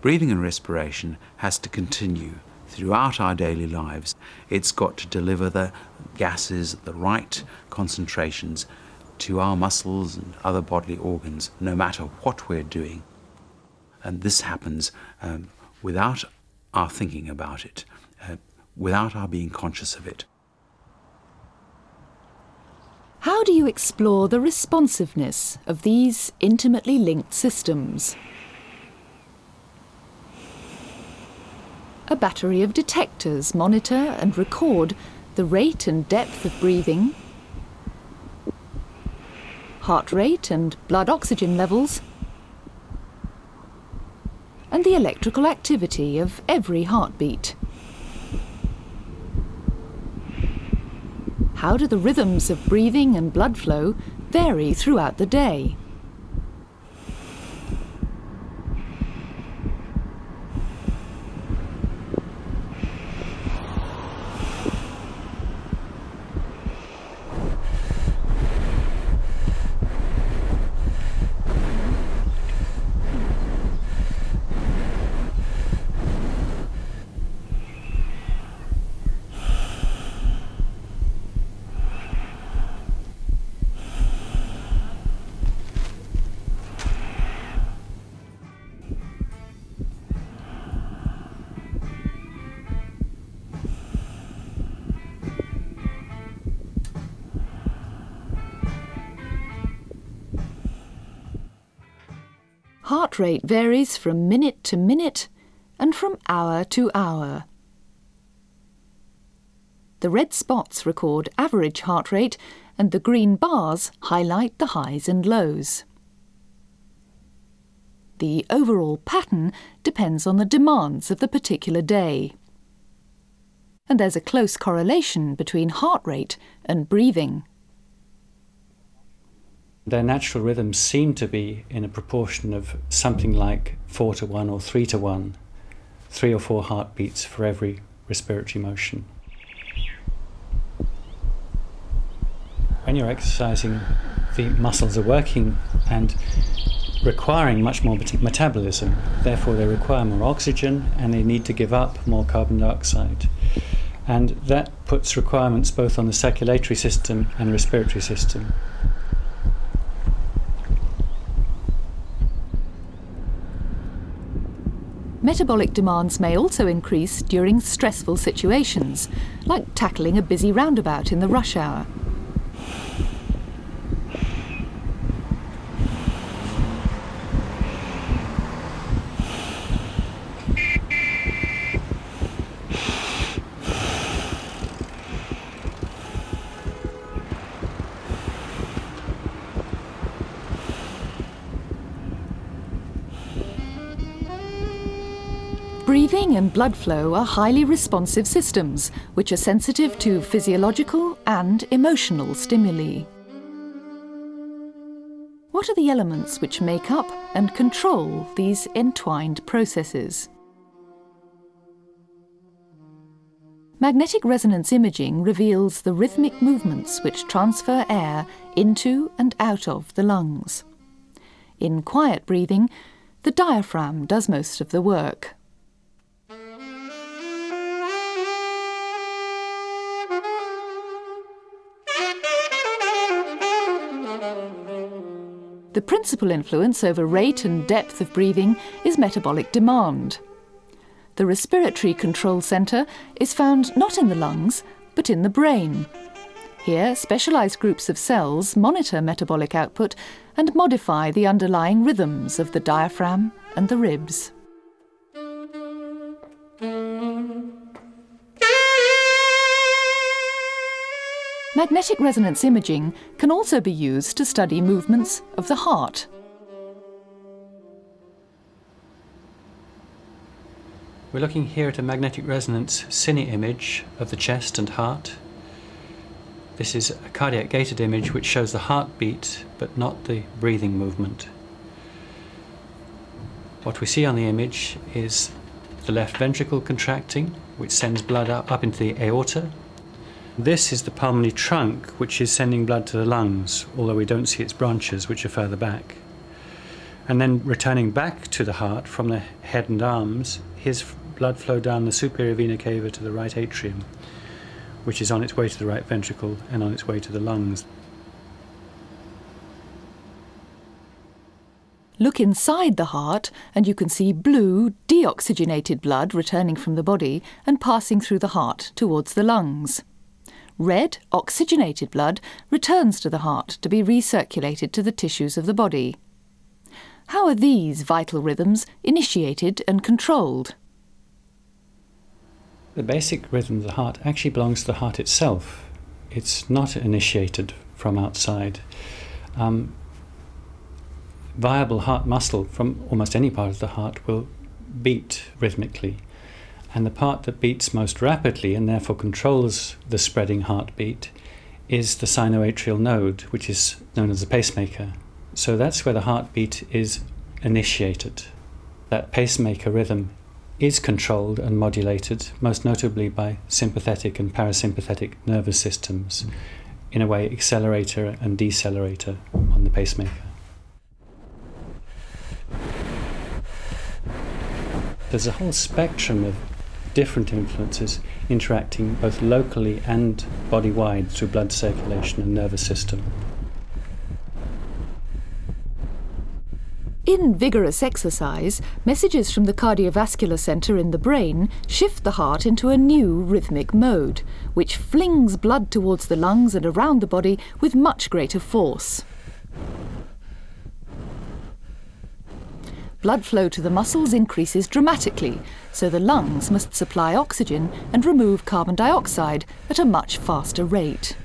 breathing and respiration has to continue throughout our daily lives. It's got to deliver the gases, the right concentrations to our muscles and other bodily organs, no matter what we're doing. And this happens um, without our thinking about it, uh, without our being conscious of it. How do you explore the responsiveness of these intimately linked systems? A battery of detectors monitor and record the rate and depth of breathing, heart rate and blood oxygen levels, and the electrical activity of every heartbeat. How do the rhythms of breathing and blood flow vary throughout the day? Heart rate varies from minute to minute and from hour to hour. The red spots record average heart rate and the green bars highlight the highs and lows. The overall pattern depends on the demands of the particular day. And there's a close correlation between heart rate and breathing. Their natural rhythms seem to be in a proportion of something like 4 to 1 or 3 to 1, three or four heartbeats for every respiratory motion. When you're exercising, the muscles are working and requiring much more metabolism. Therefore, they require more oxygen and they need to give up more carbon dioxide. And that puts requirements both on the circulatory system and respiratory system. Metabolic demands may also increase during stressful situations, like tackling a busy roundabout in the rush hour. Breathing and blood flow are highly responsive systems, which are sensitive to physiological and emotional stimuli. What are the elements which make up and control these entwined processes? Magnetic resonance imaging reveals the rhythmic movements which transfer air into and out of the lungs. In quiet breathing, the diaphragm does most of the work. The principal influence over rate and depth of breathing is metabolic demand. The respiratory control centre is found not in the lungs, but in the brain. Here, specialised groups of cells monitor metabolic output and modify the underlying rhythms of the diaphragm and the ribs. Magnetic resonance imaging can also be used to study movements of the heart. We're looking here at a magnetic resonance cine image of the chest and heart. This is a cardiac gated image which shows the heartbeat but not the breathing movement. What we see on the image is the left ventricle contracting, which sends blood up, up into the aorta this is the pulmonary trunk, which is sending blood to the lungs, although we don't see its branches, which are further back. And then returning back to the heart from the head and arms, his blood flow down the superior vena cava to the right atrium, which is on its way to the right ventricle and on its way to the lungs. Look inside the heart, and you can see blue, deoxygenated blood returning from the body and passing through the heart towards the lungs. Red, oxygenated blood returns to the heart to be recirculated to the tissues of the body. How are these vital rhythms initiated and controlled? The basic rhythm of the heart actually belongs to the heart itself. It's not initiated from outside. Um, viable heart muscle from almost any part of the heart will beat rhythmically. And the part that beats most rapidly and therefore controls the spreading heartbeat is the sinoatrial node, which is known as the pacemaker. So that's where the heartbeat is initiated. That pacemaker rhythm is controlled and modulated, most notably by sympathetic and parasympathetic nervous systems, in a way, accelerator and decelerator on the pacemaker. There's a whole spectrum of different influences interacting both locally and body wide through blood circulation and nervous system. In vigorous exercise, messages from the cardiovascular centre in the brain shift the heart into a new rhythmic mode, which flings blood towards the lungs and around the body with much greater force. Blood flow to the muscles increases dramatically, so the lungs must supply oxygen and remove carbon dioxide at a much faster rate.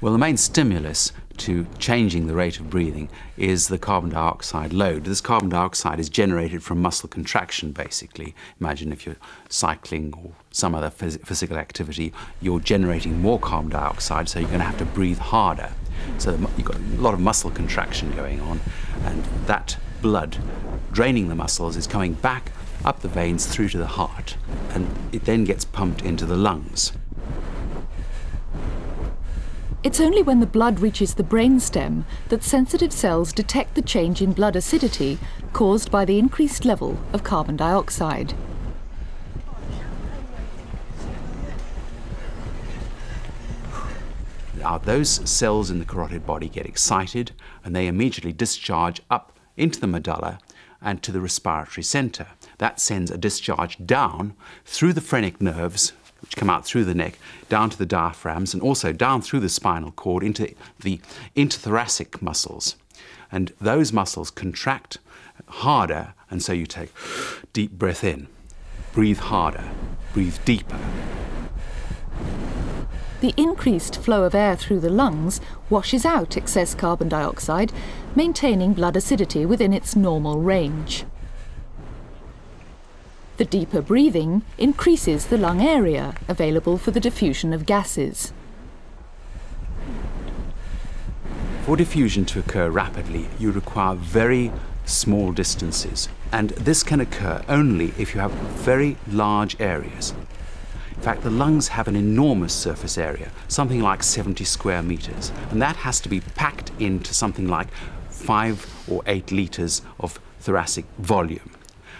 Well, the main stimulus to changing the rate of breathing is the carbon dioxide load. This carbon dioxide is generated from muscle contraction, basically. Imagine if you're cycling or some other phys- physical activity, you're generating more carbon dioxide, so you're going to have to breathe harder. So you've got a lot of muscle contraction going on, and that blood draining the muscles is coming back up the veins through to the heart, and it then gets pumped into the lungs. It's only when the blood reaches the brainstem that sensitive cells detect the change in blood acidity caused by the increased level of carbon dioxide. Now, those cells in the carotid body get excited and they immediately discharge up into the medulla and to the respiratory center. That sends a discharge down through the phrenic nerves, which come out through the neck, down to the diaphragms, and also down through the spinal cord into the interthoracic muscles. And those muscles contract harder, and so you take deep breath in, breathe harder, breathe deeper, the increased flow of air through the lungs washes out excess carbon dioxide, maintaining blood acidity within its normal range. The deeper breathing increases the lung area available for the diffusion of gases. For diffusion to occur rapidly, you require very small distances, and this can occur only if you have very large areas. In fact, the lungs have an enormous surface area, something like 70 square meters, and that has to be packed into something like five or eight liters of thoracic volume.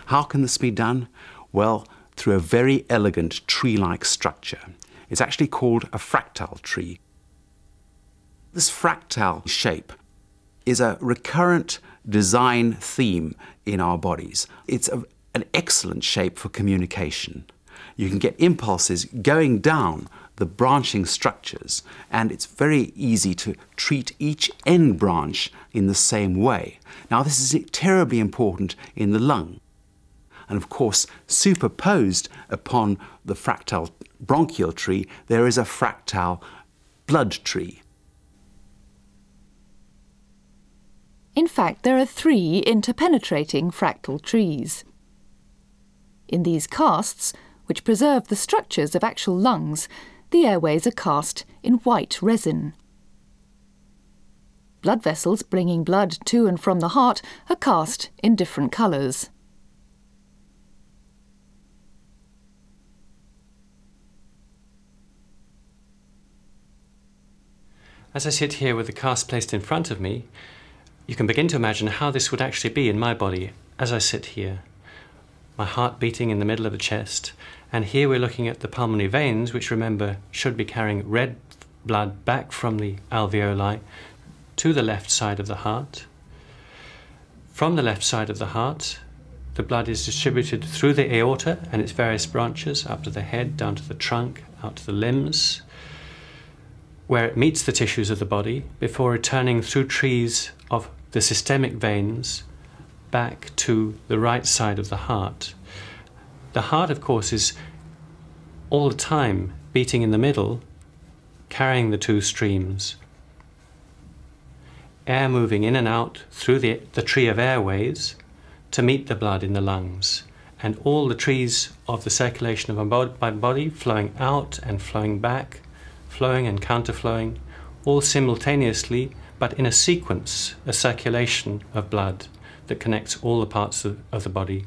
How can this be done? Well, through a very elegant tree like structure. It's actually called a fractal tree. This fractal shape is a recurrent design theme in our bodies. It's a, an excellent shape for communication you can get impulses going down the branching structures, and it's very easy to treat each end branch in the same way. Now, this is terribly important in the lung. And of course, superposed upon the fractal bronchial tree, there is a fractal blood tree. In fact, there are three interpenetrating fractal trees. In these casts, which preserve the structures of actual lungs, the airways are cast in white resin. Blood vessels bringing blood to and from the heart are cast in different colours. As I sit here with the cast placed in front of me, you can begin to imagine how this would actually be in my body as I sit here. My heart beating in the middle of the chest, and here we're looking at the pulmonary veins, which remember should be carrying red blood back from the alveoli to the left side of the heart. From the left side of the heart, the blood is distributed through the aorta and its various branches up to the head, down to the trunk, out to the limbs, where it meets the tissues of the body before returning through trees of the systemic veins back to the right side of the heart. The heart, of course, is all the time beating in the middle, carrying the two streams. Air moving in and out through the, the tree of airways to meet the blood in the lungs, and all the trees of the circulation of my body flowing out and flowing back flowing and counterflowing, all simultaneously, but in a sequence, a circulation of blood that connects all the parts of, of the body